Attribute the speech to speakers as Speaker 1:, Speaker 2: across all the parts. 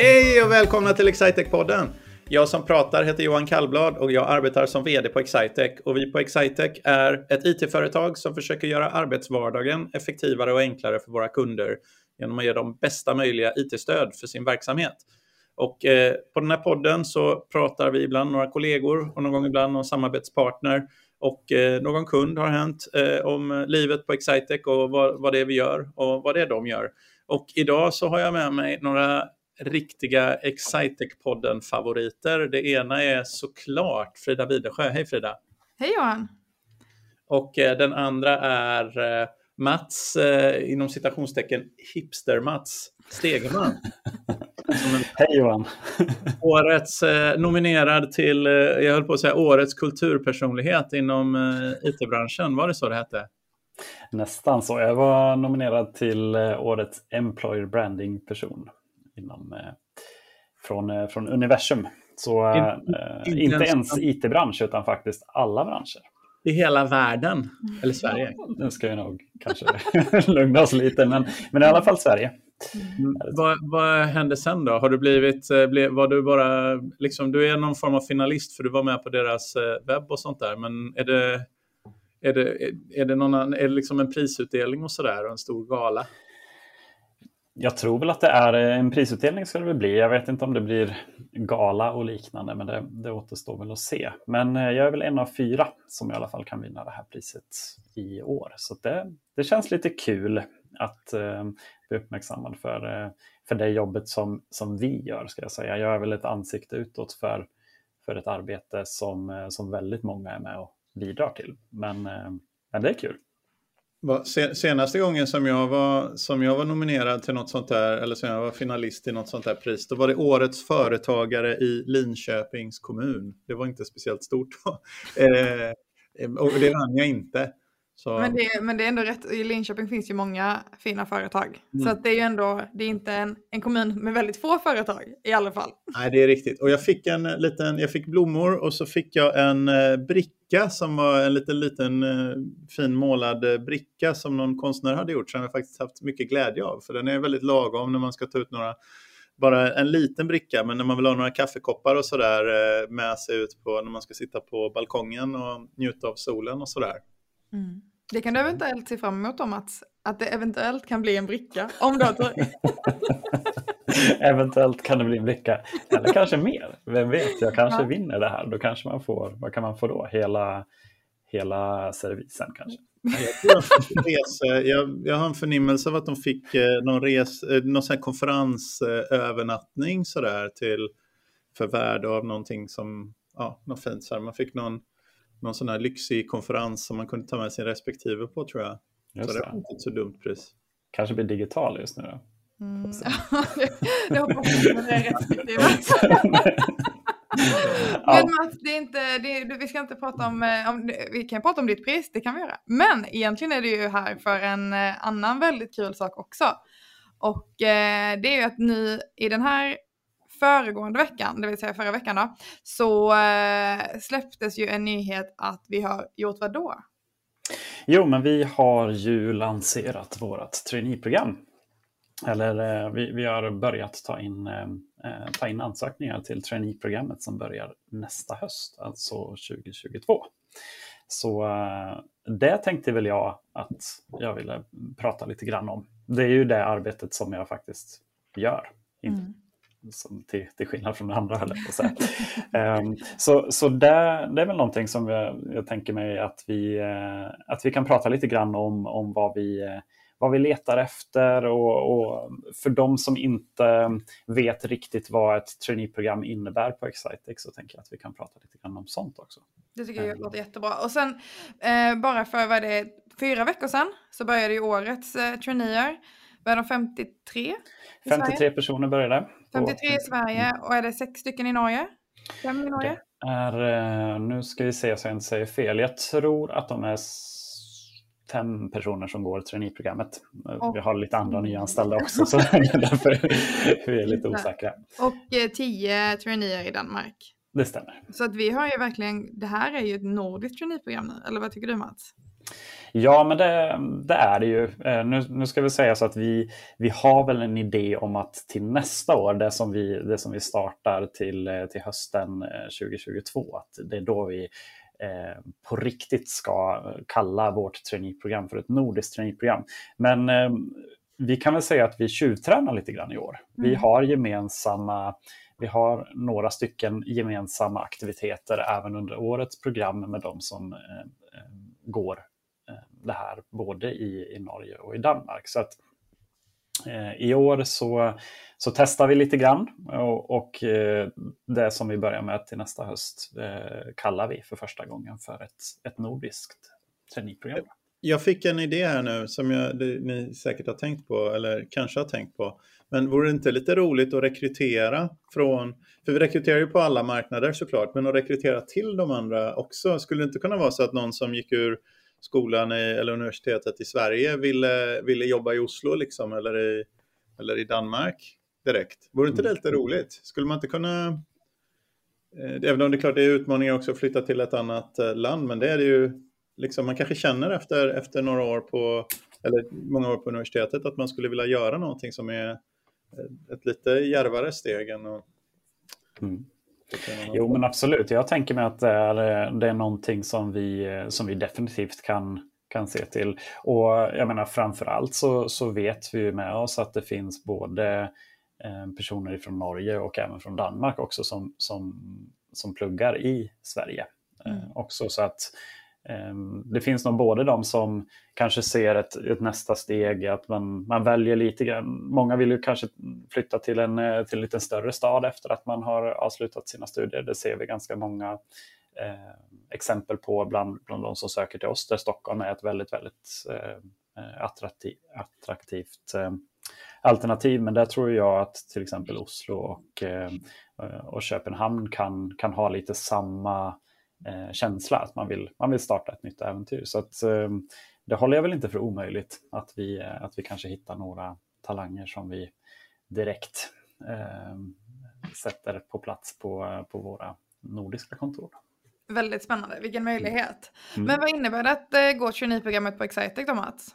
Speaker 1: Hej och välkomna till Excitec-podden! Jag som pratar heter Johan Kallblad och jag arbetar som vd på Excitec. Och vi på Excitec är ett it-företag som försöker göra arbetsvardagen effektivare och enklare för våra kunder genom att ge dem bästa möjliga it-stöd för sin verksamhet. Och eh, på den här podden så pratar vi ibland några kollegor och någon gång ibland någon samarbetspartner och eh, någon kund har hänt eh, om livet på Excitec och vad, vad det är vi gör och vad det är de gör. Och idag så har jag med mig några riktiga Excitec-podden-favoriter. Det ena är såklart Frida Widersjö. Hej Frida!
Speaker 2: Hej Johan!
Speaker 1: Och eh, den andra är eh, Mats, eh, inom citationstecken hipster-Mats Stegeman.
Speaker 3: Hej Johan!
Speaker 1: årets eh, nominerad till, eh, jag höll på att säga årets kulturpersonlighet inom eh, it-branschen. Var det så det hette?
Speaker 3: Nästan så. Jag var nominerad till eh, årets Employer Branding-person inom, eh, från, eh, från Universum. Så
Speaker 1: In,
Speaker 3: inte, inte ens it-bransch utan faktiskt alla branscher.
Speaker 1: I hela världen, eller Sverige?
Speaker 3: Ja, nu ska vi nog kanske lugna oss lite, men, men i alla fall Sverige.
Speaker 1: Mm. Vad, vad, hände sen då? Har du blivit, var du bara, liksom, du är någon form av finalist för du var med på deras webb och sånt där, men är det, är det, är det, någon, är det liksom en prisutdelning och sådär och en stor gala?
Speaker 3: Jag tror väl att det är eh, en prisutdelning ska det väl bli. Jag vet inte om det blir gala och liknande, men det, det återstår väl att se. Men eh, jag är väl en av fyra som i alla fall kan vinna det här priset i år. Så det, det känns lite kul att uh, bli uppmärksammad för, uh, för det jobbet som, som vi gör, ska jag säga. Jag är väl ett ansikte utåt för, för ett arbete som, uh, som väldigt många är med och bidrar till. Men, men det är kul.
Speaker 1: Senaste gången som jag, var, som jag var nominerad till något sånt där, eller som jag var finalist i något sånt där pris, då var det Årets företagare i Linköpings kommun. Det var inte speciellt stort. eh, och det vann jag inte.
Speaker 2: Så... Men, det, men det är ändå rätt, i Linköping finns ju många fina företag. Mm. Så att det är ju ändå, det är inte en, en kommun med väldigt få företag i alla fall.
Speaker 1: Nej, det är riktigt. Och jag fick en liten, jag fick blommor och så fick jag en eh, bricka som var en liten, liten eh, fin målad eh, bricka som någon konstnär hade gjort som jag faktiskt haft mycket glädje av. För den är väldigt lagom när man ska ta ut några bara en liten bricka, men när man vill ha några kaffekoppar och sådär med sig ut på när man ska sitta på balkongen och njuta av solen och sådär.
Speaker 2: Mm. Det kan du eventuellt se fram emot om att, att det eventuellt kan bli en bricka. Om du har
Speaker 3: eventuellt kan det bli en bricka. Eller kanske mer. Vem vet, jag kanske ja. vinner det här. Då kanske man får, vad kan man få då? Hela, hela servisen kanske.
Speaker 1: Jag, jag, jag, jag har en förnimmelse av att de fick eh, någon, res, eh, någon sån konferensövernattning sådär till för värde av någonting som, ja, något fint. Så här. Man fick någon någon sån här lyxig konferens som man kunde ta med sin respektive på tror jag. Just så det var inte ett så dumt pris.
Speaker 3: Kanske blir digital just nu då?
Speaker 2: Mm. det hoppas jag med respektive. Men Mats, det är inte, det, vi ska inte prata om, eh, om, vi kan prata om ditt pris, det kan vi göra. Men egentligen är det ju här för en eh, annan väldigt kul sak också. Och eh, det är ju att ni i den här föregående veckan, det vill säga förra veckan då, så eh, släpptes ju en nyhet att vi har gjort vad då?
Speaker 3: Jo, men vi har ju lanserat vårt traineeprogram. Eller eh, vi, vi har börjat ta in, eh, eh ta in ansökningar till traineeprogrammet som börjar nästa höst, alltså 2022. Så eh, det tänkte väl jag att jag ville prata lite grann om. Det är ju det arbetet som jag faktiskt gör. Mm som till, till skillnad från andra höll jag på att säga. um, så så det, det är väl någonting som jag, jag tänker mig att vi, uh, att vi kan prata lite grann om, om vad, vi, uh, vad vi letar efter och, och, för de som inte vet riktigt vad ett traineeprogram innebär på Excitec så tänker jag att vi kan prata lite grann om sånt också.
Speaker 2: Det tycker jag låter jättebra. Och sen eh, bara för vad det fyra veckor sedan så började ju årets eh, traineer. Var de 53?
Speaker 3: 53 Sverige? personer började.
Speaker 2: 53 i Sverige och är det sex stycken i Norge? Fem i Norge?
Speaker 3: Det är, eh, nu ska vi se så jag inte säger fel. Jag tror att de är fem personer som går traineeprogrammet. Och, vi har lite andra nyanställda också så därför är vi lite osäkra.
Speaker 2: Och eh, tio traineer i Danmark.
Speaker 3: Det stämmer.
Speaker 2: Så att vi har ju verkligen, det här är ju ett nordiskt traineeprogram nu, eller vad tycker du Mats?
Speaker 3: Ja, men det, det, är det ju. Eh, nu, nu ska vi säga så att vi, vi har väl en idé om att till nästa år, det som vi, det som vi startar till, eh, till hösten 2022, att det är då vi eh, på riktigt ska kalla vårt traineeprogram för ett nordiskt traineeprogram. Men eh, vi kan väl säga att vi tjuvtränar lite grann i år. Mm. Vi har gemensamma vi har några stycken gemensamma aktiviteter även under årets program med de som eh, går eh, det här både i, i Norge och i Danmark. Så att, Eh, I år så, så testar vi lite grann och, och eh, det som vi börjar med till nästa höst eh, kallar vi för första gången för ett, ett nordiskt traineeprogram.
Speaker 1: Jag fick en idé här nu som jag, ni säkert har tänkt på eller kanske har tänkt på. Men vore det inte lite roligt att rekrytera från, för vi rekryterar ju på alla marknader såklart, men att rekrytera till de andra också. Skulle det inte kunna vara så att någon som gick ur skolan i, eller universitetet i Sverige ville, ville jobba i Oslo liksom, eller, i, eller i Danmark direkt? Vore inte det lite roligt? Skulle man inte kunna eh, Även om det är klart det är utmaningar också att flytta till ett annat eh, land, men det är det ju liksom, man kanske känner efter, efter några år på, eller många år på universitetet att man skulle vilja göra någonting som är ett lite järvare steg än att...
Speaker 3: Mm. Jo men absolut, jag tänker mig att det är, det är någonting som vi, som vi definitivt kan, kan se till. Och jag menar framförallt så, så vet vi med oss att det finns både eh, personer från Norge och även från Danmark också som, som, som pluggar i Sverige. Eh, mm. också så att Ehm, det finns nog både de som kanske ser ett, ett, nästa steg, att man, man väljer lite grann. Många vill ju kanske flytta till en, eh, till en lite större stad efter att man har avslutat sina studier. Det ser vi ganska många eh, exempel på bland, bland de som söker till oss, där Stockholm är ett väldigt, väldigt eh, eh attraktiv, attraktivt eh, alternativ. Men där tror jag att till exempel Oslo och, eh, och Köpenhamn kan, kan ha lite samma eh, känsla att man vill, man vill starta ett nytt äventyr. Så att, eh, det håller jag väl inte för omöjligt att vi, eh, att vi kanske hittar några talanger som vi direkt eh, sätter på plats på, på våra nordiska kontor.
Speaker 2: Väldigt spännande, vilken möjlighet. Mm. Men vad innebär det att eh, gå traineeprogrammet på Excitec då Mats?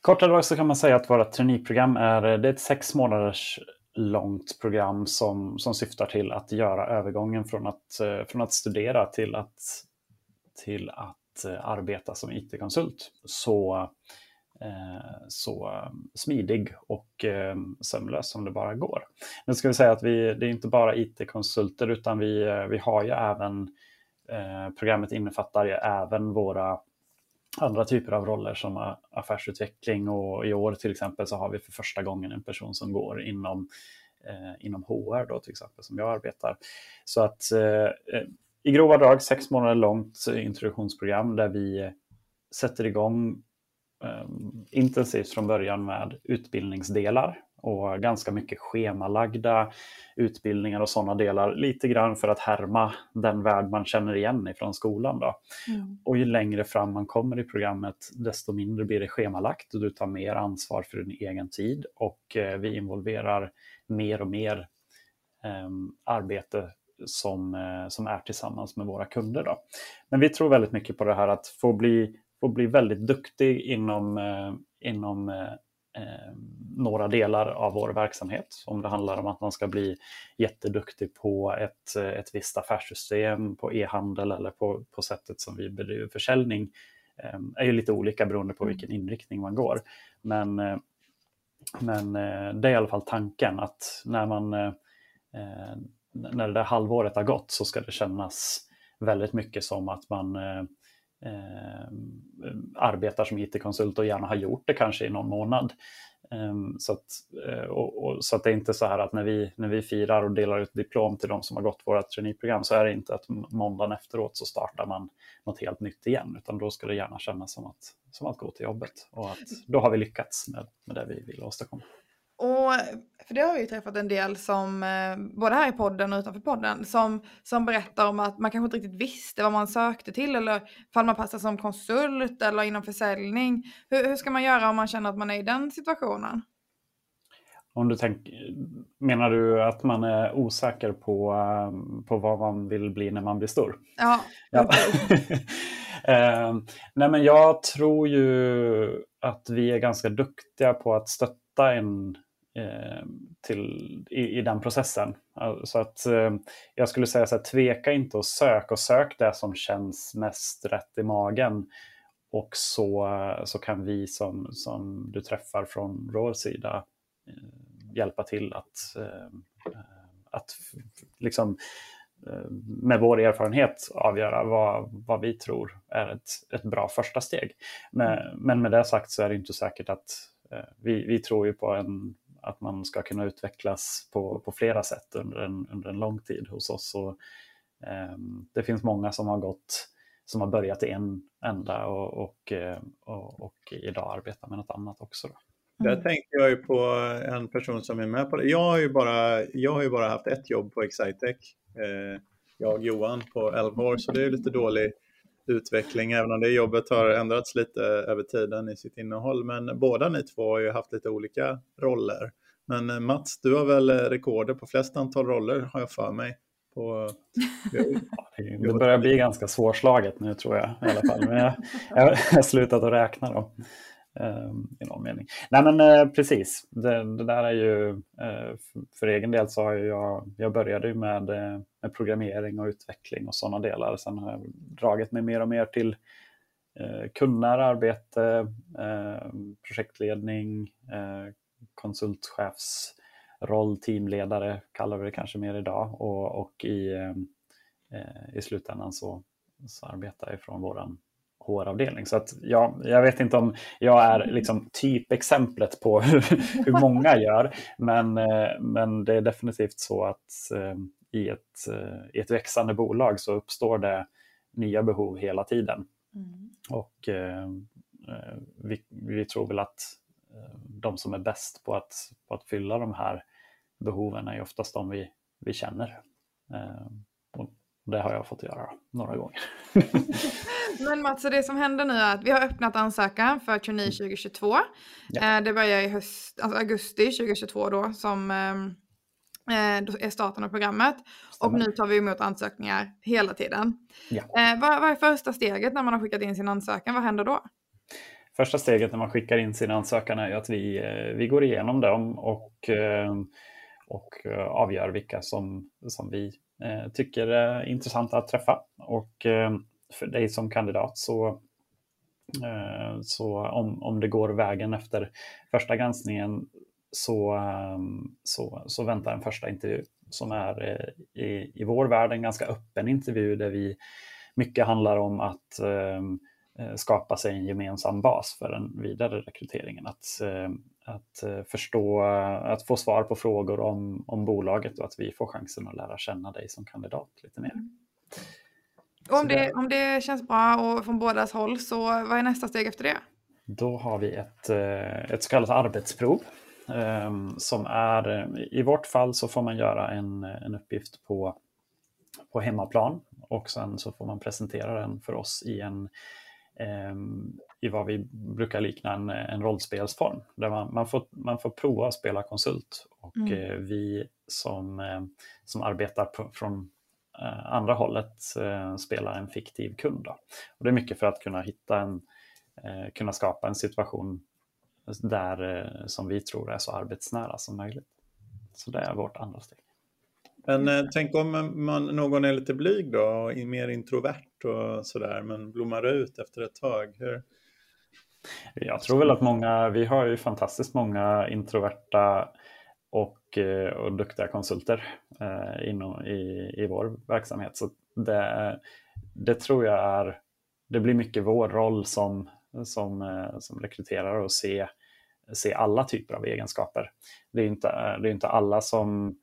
Speaker 3: Korta drag så kan man säga att våra traineeprogram är, det är ett sex månaders långt program som, som syftar till att göra övergången från att, eh, från att studera till att, till att eh, arbeta som IT-konsult så, eh, så smidig och sömlös som det bara går. Nu ska vi säga att vi, det är inte bara IT-konsulter utan vi, vi har ju även Programmet innefattar ju även våra andra typer av roller som affärsutveckling och i år till exempel så har vi för första gången en person som går inom, eh, inom HR då till exempel som jag arbetar. Så att eh, eh, i grova drag sex månader långt introduktionsprogram där vi sätter igång eh, intensivt från början med utbildningsdelar och ganska mycket schemalagda utbildningar och sådana delar. Lite grann för att härma den värld man känner igen ifrån skolan. Då. Mm. Och ju längre fram man kommer i programmet desto mindre blir det schemalagt och du tar mer ansvar för din egen tid och eh, vi involverar mer och mer eh, arbete som, eh, som är tillsammans med våra kunder. Då. Men vi tror väldigt mycket på det här att få bli, få bli väldigt duktig inom, eh, inom några delar av vår verksamhet. Om det handlar om att man ska bli jätteduktig på ett, ett visst affärssystem, på e-handel eller på, på sättet som vi bedriver försäljning eh, är ju lite olika beroende på mm. vilken inriktning man går. Men, eh, men eh, det är i alla fall tanken att när man eh, när det där halvåret har gått så ska det kännas väldigt mycket som att man eh, Eh, arbetar som IT-konsult och gärna har gjort det kanske i någon månad. Eh, så, att, eh, och, och, så att det är inte så här att när vi, när vi firar och delar ut diplom till de som har gått våra traineeprogram så är det inte att måndagen efteråt så startar man något helt nytt igen utan då ska det gärna kännas som att, som att gå till jobbet och att då har vi lyckats med, med det vi vill åstadkomma.
Speaker 2: Och, för det har vi ju träffat en del som, eh, både här i podden och utanför podden, som, som berättar om att man kanske inte riktigt visste vad man sökte till eller fall man passar som konsult eller inom försäljning. Hur, hur ska man göra om man känner att man är i den situationen?
Speaker 3: Om du tänk, menar du att man är osäker på, på vad man vill bli när man blir stor?
Speaker 2: Ja.
Speaker 3: ja. eh, nej men jag tror ju att vi är ganska duktiga på att stötta en eh, Eh, till, i, i, den processen. Så att eh, jag skulle säga så här, tveka inte och sök och sök det som känns mest rätt i magen. Och så, så kan vi som, som du träffar från vår sida eh, hjälpa till att, eh, eh att liksom, eh, med vår erfarenhet avgöra vad, vad vi tror är ett, ett bra första steg. Men, men med det sagt så är det inte säkert att vi, vi tror ju på en, att man ska kunna utvecklas på, på flera sätt under en, under en lång tid hos oss. Och, eh, det finns många som har gått som har börjat i en ända och, och, eh, och, och idag arbetar med något annat också. Då.
Speaker 1: Där mm. tänker jag ju på en person som är med på det. Jag har ju bara, jag har ju bara haft ett jobb på Excitec. Eh, jag Johan på 11 år, så det är lite dålig utveckling, även om det jobbet har ändrats lite över tiden i sitt innehåll. Men båda ni två har ju haft lite olika roller. Men eh, Mats, du har väl rekorder på flest antal roller har jag för mig. På...
Speaker 3: det börjar bli ganska svårslaget nu tror jag i alla fall. Men jag, har slutat att räkna dem. Ehm, I någon mening. Nej men eh, precis, det, det, där är ju eh, för egen del så har jag, jag började ju med, eh, med programmering och utveckling och sådana delar. Sen har jag dragit mig mer och mer till kundnära arbete, ehm, projektledning, konsultchefsroll, teamledare kallar vi det kanske mer idag och, och i, i slutändan så, så arbetar jag från våran HR-avdelning. Så att, ja, jag vet inte om jag är liksom typexemplet på hur, hur många gör, men, eh, men det är definitivt så att eh, i, ett, eh, i ett växande bolag så uppstår det nya behov hela tiden. Mm. Och eh, vi, vi, tror väl att de som är bäst på att, på att fylla de här behoven är oftast de vi, vi känner. Eh, det har jag fått göra några gånger.
Speaker 2: Men Mats, det som händer nu är att vi har öppnat ansökan för Trainee 2022. Mm. Ja. Eh, det börjar i höst, alltså augusti 2022 då som eh, eh, är starten av programmet. Stämmer. Och nu tar vi emot ansökningar hela tiden. Ja. Vad, vad är första steget när man har skickat in sin ansökan? Vad händer då?
Speaker 3: Första steget när man skickar in sin ansökan är att vi, vi går igenom dem och, och avgör vilka som, som vi Eh, tycker är intressanta att träffa. Och eh, för dig som kandidat så, eh, så om, om det går vägen efter första granskningen så, så, så väntar en första intervju som är i, i vår värld en ganska öppen intervju där vi mycket handlar om att skapa sig en gemensam bas för den vidare rekryteringen. Att, att förstå, att få svar på frågor om, om bolaget och att vi får chansen att lära känna dig som kandidat lite mer. Mm.
Speaker 2: Om det, om det känns bra och från bådas håll, så vad är nästa steg efter det?
Speaker 3: Då har vi ett, eh, ett så kallat arbetsprov. Ehm, som är, I vårt fall så får man göra en, en uppgift på, på hemmaplan och sen så får man presentera den för oss i en ehm, i vad vi brukar likna en, en rollspelsform. Där man, man, får, man får prova att spela konsult och mm. Eh, vi som, eh, som arbetar på, från Eh, andra hållet eh, spelar en fiktiv kund. Då. Och det är mycket för att kunna hitta en, eh, kunna skapa en situation där som vi tror är så arbetsnära som möjligt. Så det är vårt andra steg.
Speaker 1: Men eh, tänk om man, någon är lite blyg då, och mer introvert och sådär, men blommar ut efter ett tag. Hur...
Speaker 3: Jag tror väl att många, vi har ju fantastiskt många introverta och, eh, och duktiga konsulter eh, inom, i, i vår verksamhet. Så det, det tror jag är, det blir mycket vår roll som, som, eh, som rekryterare att se, se alla typer av egenskaper. Det är inte, det är inte alla som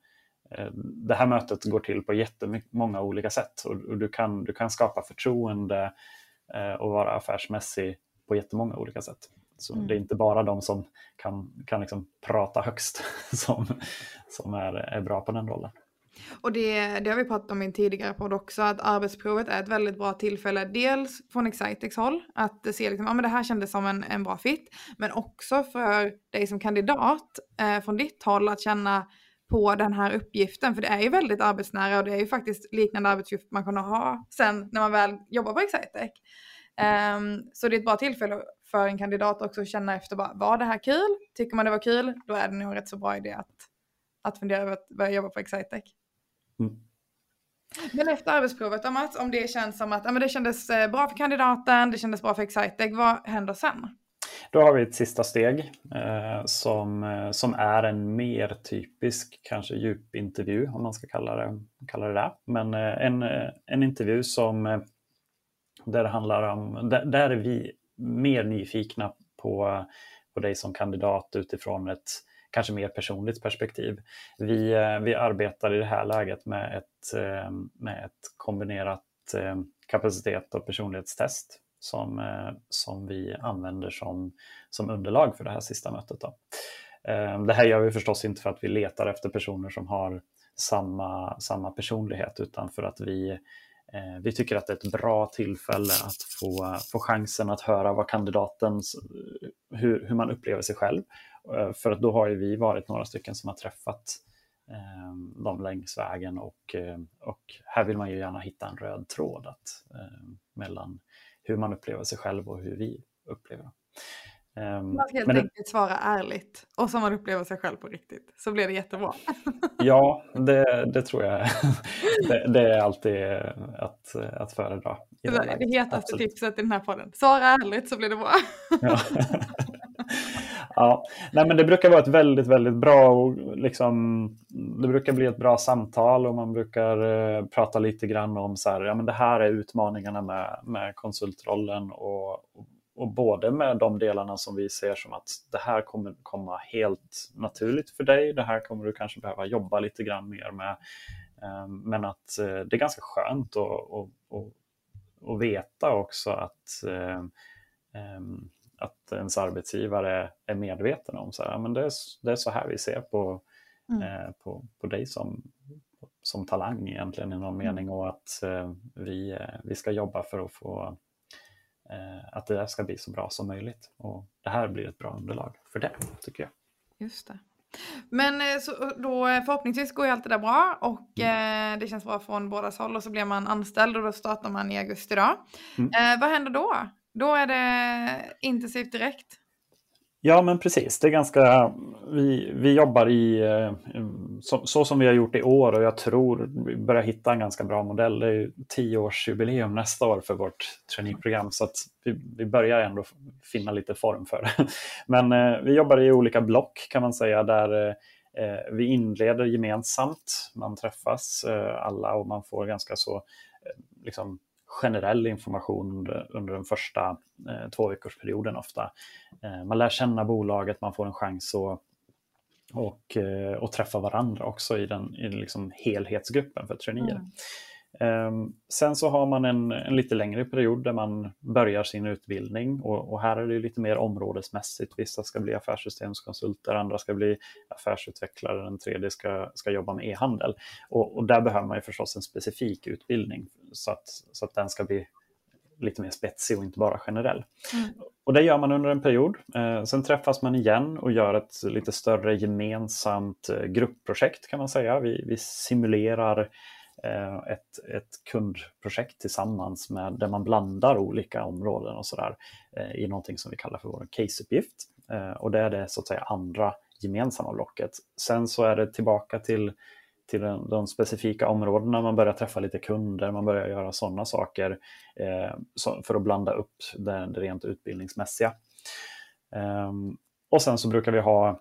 Speaker 3: eh, det här mötet går till på jättemånga olika sätt och du kan, du kan skapa förtroende och vara affärsmässig på jättemånga olika sätt. Så mm. det är inte bara de som kan, kan liksom prata högst som, som är, är bra på den rollen.
Speaker 2: Och det, det har vi pratat om i en tidigare podd också, att arbetsprovet är ett väldigt bra tillfälle, dels från Excitex håll, att se liksom, ja men det här kändes som en, en bra fit, men också för dig som kandidat eh, från ditt håll att känna på den här uppgiften, för det är ju väldigt arbetsnära och det är ju faktiskt liknande arbetsuppgifter man kan ha sen när man väl jobbar på Excitec. Um, så det är ett bra tillfälle för en kandidat också att känna efter, bara, var det här kul? Tycker man det var kul, då är det nog rätt så bra idé att, att fundera över att börja jobba på Excitec. Mm. Men efter arbetsprovet då Mats, om det känns som att ja, men det kändes eh, bra för kandidaten, det kändes bra för Excitec, vad händer sen?
Speaker 3: Då har vi ett sista steg eh, som, eh, som är en mer typisk kanske djupintervju om man ska kalla det, kalla det där. Men eh, en, eh, en intervju som där det handlar om, där, där är vi mer nyfikna på, på dig som kandidat utifrån ett kanske mer personligt perspektiv. Vi, eh, vi arbetar i det här läget med ett, eh, med ett kombinerat eh, kapacitet och personlighetstest som, som vi använder som, som underlag för det här sista mötet. Då. Det här gör vi förstås inte för att vi letar efter personer som har samma, samma personlighet utan för att vi, Eh, vi tycker att det är ett bra tillfälle att få, få chansen att höra vad kandidaten, eh, hur, hur man upplever sig själv. Eh, för att då har ju vi varit några stycken som har träffat ehm, dem längs vägen och, och här vill man ju gärna hitta en röd tråd att, mellan hur man upplever sig själv och hur vi upplever dem.
Speaker 2: Um, man ska helt enkelt det, svara ärligt och som man upplever sig själv på riktigt så blir det jättebra.
Speaker 3: ja, det, det tror jag. det, det, är alltid att, att föredra.
Speaker 2: Det, det, det hetaste Absolut. tipset i den här podden. Svara ärligt så blir det bra. ja.
Speaker 3: ja, nej men det brukar vara ett väldigt, väldigt bra och liksom, det brukar bli ett bra samtal och man brukar eh, prata lite grann om så här, ja men det här är utmaningarna med, med konsultrollen och, och, och både med de delarna som vi ser som att det här kommer komma helt naturligt för dig, det här kommer du kanske behöva jobba lite grann mer med, eh, men att eh, det är ganska skönt att och, och veta också att eh, um, att ens arbetsgivare är medveten om så här, men det, är, det är så här vi ser på, mm. eh, på, på dig som, som talang egentligen i någon mm. mening och att eh, vi, vi ska jobba för att få att det där ska bli så bra som möjligt. Och det här blir ett bra underlag för det, tycker jag.
Speaker 2: Just det. Men eh, så då förhoppningsvis går ju allt det där bra och mm. eh, det känns bra från båda håll och så blir man anställd och då startar man i augusti då. Mm. Eh, vad händer då? Då är det intensivt direkt.
Speaker 3: Ja, men precis. Det är ganska, vi, vi jobbar i eh, så, så, som vi har gjort i år och jag tror vi börjar hitta en ganska bra modell. Det är ju tioårsjubileum nästa år för vårt traineeprogram så att vi, vi börjar ändå finna lite form för det. Men eh, vi jobbar i olika block kan man säga där eh, eh, vi inleder gemensamt. Man träffas eh, alla och man får ganska så eh, liksom, generell information under, under den första eh, tvåveckorsperioden ofta. Eh, man lär känna bolaget, man får en chans att och, eh, och träffa varandra också i den i liksom helhetsgruppen för traineer. Mm. Ehm, sen så har man en, en, lite längre period där man börjar sin utbildning och, och, här är det lite mer områdesmässigt. Vissa ska bli affärssystemskonsulter, andra ska bli affärsutvecklare, den tredje ska, ska jobba med e-handel. Och, och, där behöver man ju förstås en specifik utbildning så att, så att den ska bli lite mer spetsig och inte bara generell. Mm. Och det gör man under en period. Eh, sen träffas man igen och gör ett lite större gemensamt eh, gruppprojekt kan man säga. Vi, vi simulerar Eh, ett, ett kundprojekt tillsammans med där man blandar olika områden och sådär där i någonting som vi kallar för vår caseuppgift. Eh, och det är det så att säga andra gemensamma blocket. Sen så är det tillbaka till, till de specifika områdena, man börjar träffa lite kunder, man börjar göra sådana saker för att blanda upp det, det rent utbildningsmässiga. Ehm, och sen så brukar vi ha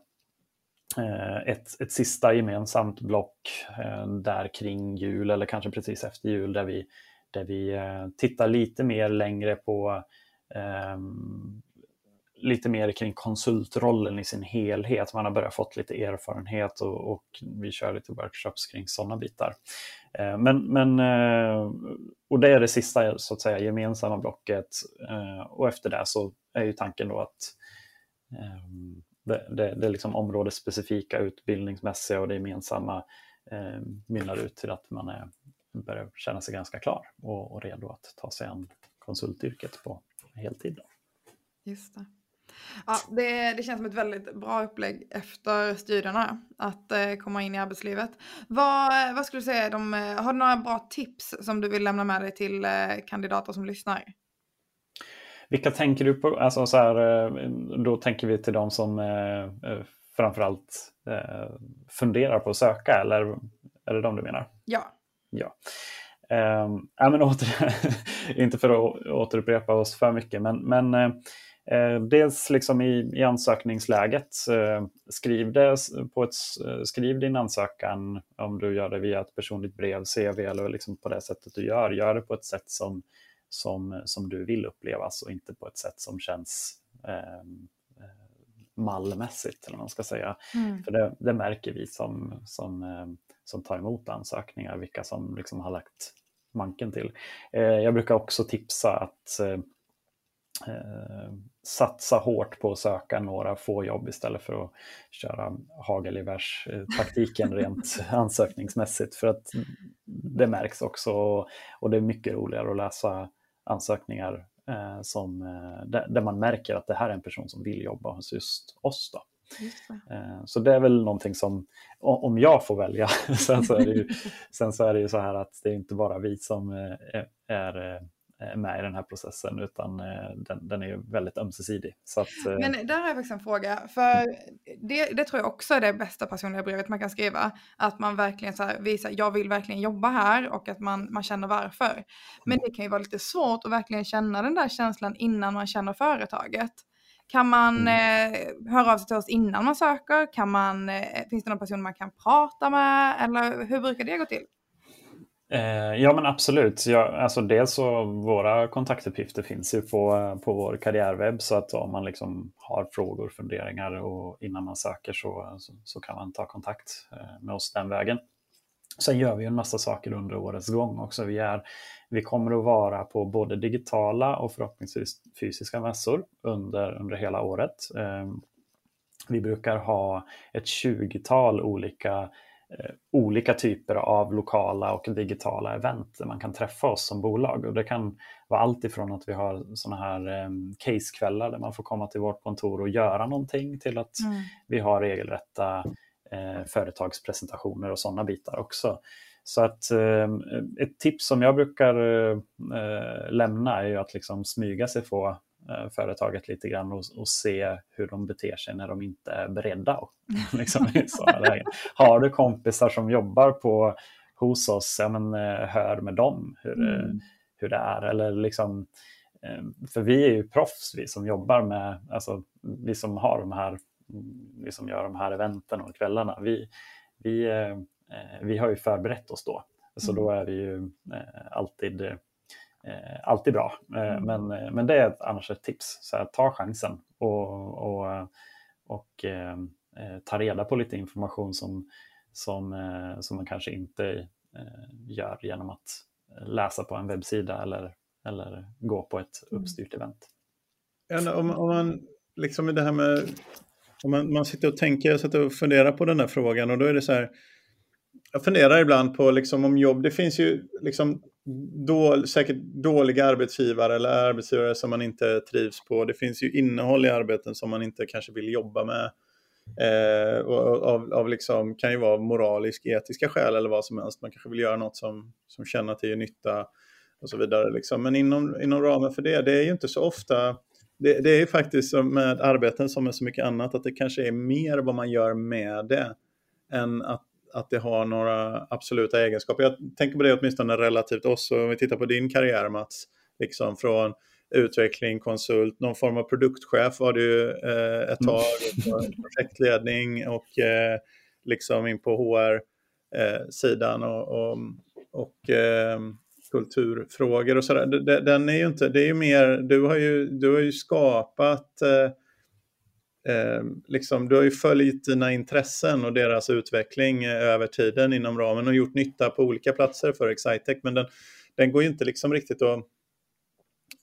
Speaker 3: Eh, ett, ett sista gemensamt block eh, där kring jul eller kanske precis efter jul där vi, där vi eh, tittar lite mer längre på um, lite mer kring konsultrollen i sin helhet. Man har börjat fått lite erfarenhet och, och vi kör lite workshops kring sådana bitar. Men, men, och det är det sista så att säga, gemensamma blocket och efter det så är ju tanken då att ehm, det, det, det liksom områdesspecifika, utbildningsmässiga och det gemensamma eh, mynnar ut till att man är, börjar känna sig ganska klar och, och redo att ta sig an konsultyrket på heltid. Då.
Speaker 2: Just det. Ja, det, det känns som ett väldigt bra upplägg efter studierna att eh, komma in i arbetslivet. Vad, vad skulle du säga, de, eh, har du några bra tips som du vill lämna med dig till eh, kandidater som lyssnar?
Speaker 3: Vilka tänker du på? Alltså så här, eh, då tänker vi till de som eh, eh framförallt funderar på att söka, eller är det de du menar?
Speaker 2: Ja.
Speaker 3: ja. Eh, ja men åter, inte för att återupprepa oss för mycket, men, men Eh, dels liksom i, i ansökningsläget, eh, skriv, det på ett, skriv din ansökan om du gör det via ett personligt brev, CV eller liksom på det sättet du gör. Gör det på ett sätt som, som, som du vill upplevas och inte på ett sätt som känns eh, mallmässigt. Eller man ska säga. Mm. För det, det, märker vi som, som, eh, som tar emot ansökningar, vilka som liksom har lagt manken till. Eh, jag brukar också tipsa att eh, satsa hårt på att söka några få jobb istället för att köra hagelgevärs-taktiken rent ansökningsmässigt. För att det märks också och det är mycket roligare att läsa ansökningar eh, som, eh, där, man märker att det här är en person som vill jobba hos just oss. Då. Eh, så det är väl någonting som, om jag får välja, sen så är det ju, sen så, är det ju så här att det är inte bara vi som eh, är, med i den här processen utan eh, den, den är väldigt ömsesidig. Att,
Speaker 2: eh, Men där har jag faktiskt en fråga, för det, det, tror jag också är det bästa personliga brevet man kan skriva. Att man verkligen så visar, jag vill verkligen jobba här och att man, man känner varför. Men det kan ju vara lite svårt att verkligen känna den där känslan innan man känner företaget. Kan man mm. eh, höra av sig till oss innan man söker? Kan man, eh, finns det någon person man kan prata med? Eller hur brukar det gå till?
Speaker 3: Eh, ja men absolut. Ja, alltså dels så våra kontaktuppgifter finns ju på, eh, på vår karriärwebb så att om man liksom har frågor, funderingar och innan man söker så, så, så kan man ta kontakt eh, med oss den vägen. Sen gör vi en massa saker under årets gång också. Vi, är, vi kommer att vara på både digitala och förhoppningsvis fysiska mässor under, under hela året. Eh, vi brukar ha ett 20-tal olika Eh, olika typer av lokala och digitala event där man kan träffa oss som bolag. Och det kan vara allt ifrån att vi har sådana här eh, casekvällar där man får komma till vårt kontor och göra någonting till att mm. vi har regelrätta eh, företagspresentationer och sådana bitar också. Så att eh, ett tips som jag brukar eh, lämna är att liksom smyga sig på Eh, företaget lite grann och, och, se hur de beter sig när de inte är beredda. liksom, Har du kompisar som jobbar på, hos oss, ja, men, eh, hör med dem hur, eh, mm. hur det är. Eller liksom, för vi är ju proffs, vi som jobbar med, alltså, vi som har de här, vi som gör de här eventen och kvällarna. Vi, vi, vi har ju förberett oss då. Så då mm. är vi ju alltid eh, alltid bra. Eh, mm. men, eh, men det är annars ett tips. Så här, ta chansen och, och, och eh, eh, ta reda på lite information som, som, eh, som man kanske inte gör genom att läsa på en webbsida eller, eller gå på ett mm. uppstyrt event.
Speaker 1: om, om man liksom det här med om man, man sitter och tänker, jag sitter och funderar på den här frågan och då är det så här jag funderar ibland på liksom om jobb, det finns ju liksom då, säkert dåliga arbetsgivare eller arbetsgivare som man inte trivs på. Det finns ju innehåll i arbeten som man inte kanske vill jobba med. Eh, och av, av liksom, kan ju vara moralisk, etiska skäl eller vad som helst. Man kanske vill göra något som, som känner till nytta och så vidare. Liksom. Men inom, inom ramen för det, det är ju inte så ofta det, det är ju faktiskt med arbeten som med så mycket annat att det kanske är mer vad man gör med det än att att det har några absoluta egenskaper. Jag tänker på det åtminstone relativt oss. Om vi tittar på din karriär Mats, liksom från utveckling, konsult, någon form av produktchef var du eh, ett tag, mm. projektledning och eh, liksom in på HR-sidan eh, och, och, och eh, kulturfrågor och sådär. Den är ju inte, det är ju mer, du har ju, du har ju skapat eh, eh, liksom, du har ju följt dina intressen och deras utveckling eh, över tiden inom ramen och gjort nytta på olika platser för Excitec. Men den, den går ju inte liksom riktigt att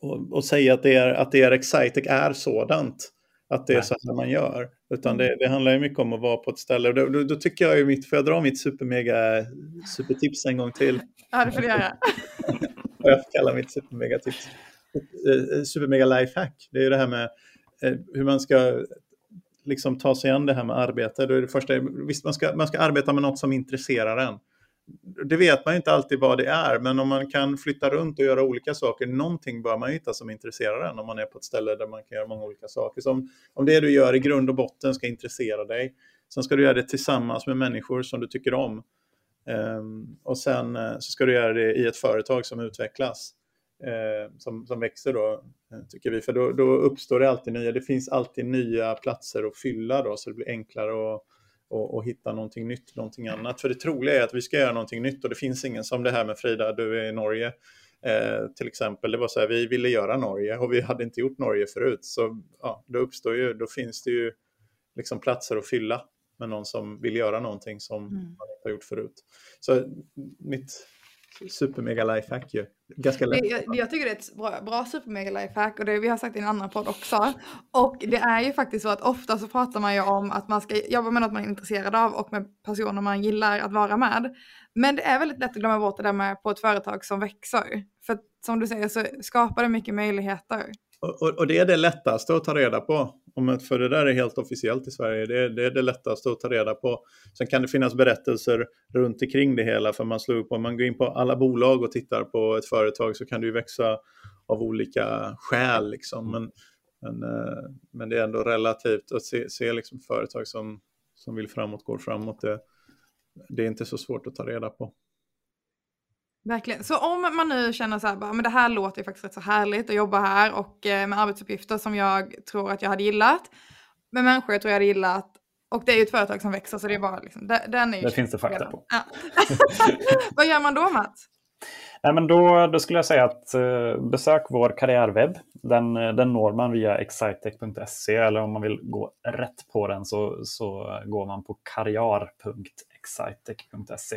Speaker 1: och, och säga att det är, att det är Excitec är sådant. att det är så här man gör. Utan det, det handlar ju mycket om att vara på ett ställe. Och Då, då, då tycker jag ju mitt, får jag dra mitt supermega supertips en gång till?
Speaker 2: Ja, det får du göra.
Speaker 1: Jag kallar mitt supermegatips. Eh, Supermega lifehack. Det är ju det här med eh, hur man ska liksom ta sig an det här med arbete. Då är det första, visst, man ska, man ska arbeta med något som intresserar en. Det vet man ju inte alltid vad det är, men om man kan flytta runt och göra olika saker, någonting bör man hitta som intresserar en om man är på ett ställe där man kan göra många olika saker. Så om det du gör i grund och botten ska intressera dig. Sen ska du göra det tillsammans med människor som du tycker om. Um, och sen eh, så ska du göra det i ett företag som utvecklas eh, som, som växer då, eh, tycker vi. För då, då uppstår det alltid nya, det finns alltid nya platser att fylla då, så det blir enklare att och, och hitta någonting nytt, någonting annat. För det troliga är att vi ska göra någonting nytt och det finns ingen som det här med Frida, du är i Norge eh, till exempel. Det var så här, vi ville göra Norge och vi hade inte gjort Norge förut. Så ja, då uppstår ju, då finns det ju liksom platser att fylla med någon som vill göra någonting som
Speaker 2: Mm.
Speaker 1: man inte har gjort förut. Så mitt supermega lifehack ju. Ganska lätt.
Speaker 2: Jag, jag tycker det är ett bra, bra supermega lifehack och det vi har sagt i en annan podd också. Och det är ju faktiskt så att ofta så pratar man ju om att man ska jobba med något man är intresserad av och med personer man gillar att vara med. Men det är väldigt lätt att glömma bort det där med på ett företag som växer. För som du säger så skapar det mycket möjligheter.
Speaker 1: Och, och, och det är det lättaste att ta reda på. Om för det där är helt officiellt i Sverige. Det är, det är det lättaste att ta reda på. Sen kan det finnas berättelser runt omkring det hela. För man slår upp, om man går in på alla bolag och tittar på ett företag så kan det ju växa av olika skäl. Liksom. Men, men, eh, men det är ändå relativt att se, se liksom företag som, som vill framåt, går framåt. Det, det är inte så svårt att ta reda på.
Speaker 2: Verkligen. Så om man nu känner så här, bara, men det här låter ju faktiskt rätt så härligt att jobba här och eh, med arbetsuppgifter som jag tror att jag hade gillat. Med människor jag tror jag hade gillat. Och det är ju ett företag som växer så det är bara liksom, det- den är ju
Speaker 3: Det finns det fakta
Speaker 2: redan.
Speaker 3: på.
Speaker 2: Ja. Vad gör man då Mats?
Speaker 3: Nej, men då, då skulle jag säga att eh, besök vår karriärwebb. Den, eh, den når man via excitec.se eller om man vill gå rätt på den så, så går man på karriär.excitec.se.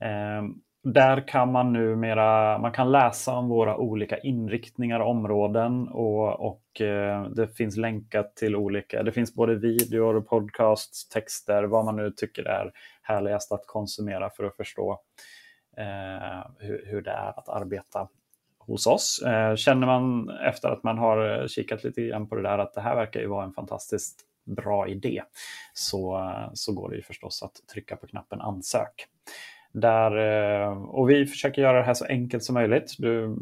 Speaker 3: Eh, där kan man numera man kan läsa om våra olika inriktningar och områden och, och eh, det finns länkat till olika, det finns både videor, podcasts, texter, vad man nu tycker är härligast att konsumera för att förstå eh, hur, hur det är att arbeta hos oss. Eh, känner man efter att man har eh, kikat lite grann på det där att det här verkar ju vara en fantastiskt bra idé så, så går det ju förstås att trycka på knappen ansök. Där, eh, och vi försöker göra det här så enkelt som möjligt. Du,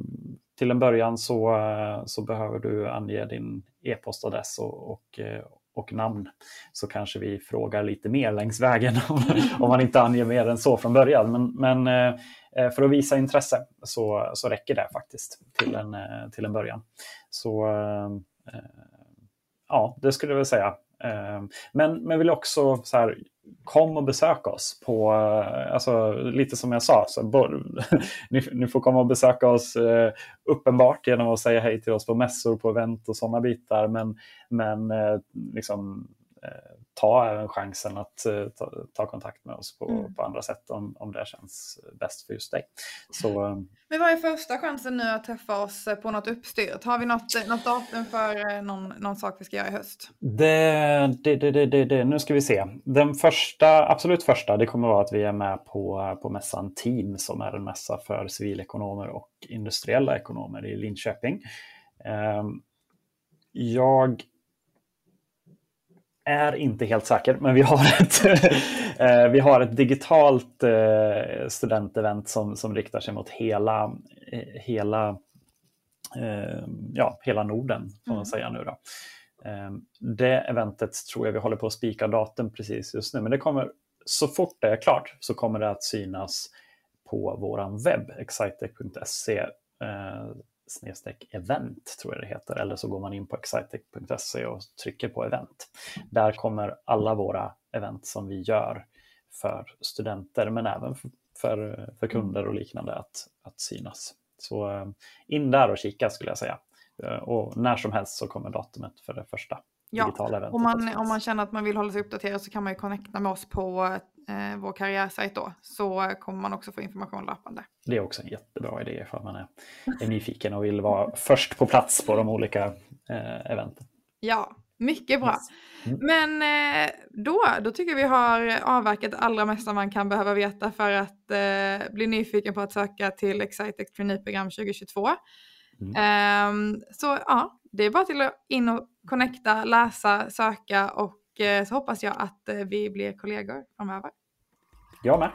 Speaker 3: till en början så, eh, så behöver du ange din e-postadress och, och, eh, och namn. Så kanske vi frågar lite mer längs vägen om, om man inte anger mer än så från början. Men, men för att visa intresse så, så räcker det faktiskt till en, till en början. Så ja, det skulle jag väl säga. Men, men vill också så här, kom och besök oss på, eh, alltså lite som jag sa, så, bör, ni, ni får komma och besöka oss eh, uppenbart genom att säga hej till oss på mässor, på event och sådana bitar. Men, men eh, liksom, eh, ta även chansen att eh, ta, ta kontakt med oss på,
Speaker 2: Mm.
Speaker 3: på andra sätt om, om det känns bäst för just dig. Så eh,
Speaker 2: Men vad är första chansen nu att träffa oss eh, på något uppstyrt? Har vi något, något datum för någon, någon sak vi ska göra i höst?
Speaker 3: Det, det, det, det, det, det, nu ska vi se. Den första, absolut första, det kommer vara att vi är med på, på mässan Team som är en mässa för civilekonomer och industriella ekonomer i Linköping. Ehm, Jag är inte helt säker, men vi har ett, eh, vi har ett digitalt eh, studentevent som, som riktar sig mot hela, eh, hela, ja, hela Norden, får man
Speaker 2: Mm.
Speaker 3: säga nu då. Eh, Det eventet tror jag vi håller på att spika datum precis just nu, men det kommer så fort det är klart så kommer det att synas på våran webb, excitec.se event tror jag det heter, eller så går man in på excitec.se och trycker på event. Där kommer alla våra event som vi gör för studenter, men även för, för, kunder och liknande att, att synas. Så eh, in där och kika skulle jag säga. Eh, Och när som helst så kommer datumet för det första
Speaker 2: Ja,
Speaker 3: digitala eventet.
Speaker 2: Om man, om man känner att man vill hålla sig uppdaterad så kan man ju connecta med oss på eh, vår karriärsajt då. Så kommer man också få information löpande.
Speaker 3: Det är också en jättebra idé för man är, är nyfiken och vill vara först på plats på de olika eh, eventen.
Speaker 2: Ja, Mycket bra. Mm. Men eh, då, då tycker vi har avverkat allra mesta man kan behöva veta för att eh, bli nyfiken på att söka till Excitec traineeprogram 2022. Mm. Um, så ja, det är bara till att in och connecta, läsa, söka och Eh, så hoppas jag att eh, vi blir kollegor framöver.
Speaker 3: Jag med.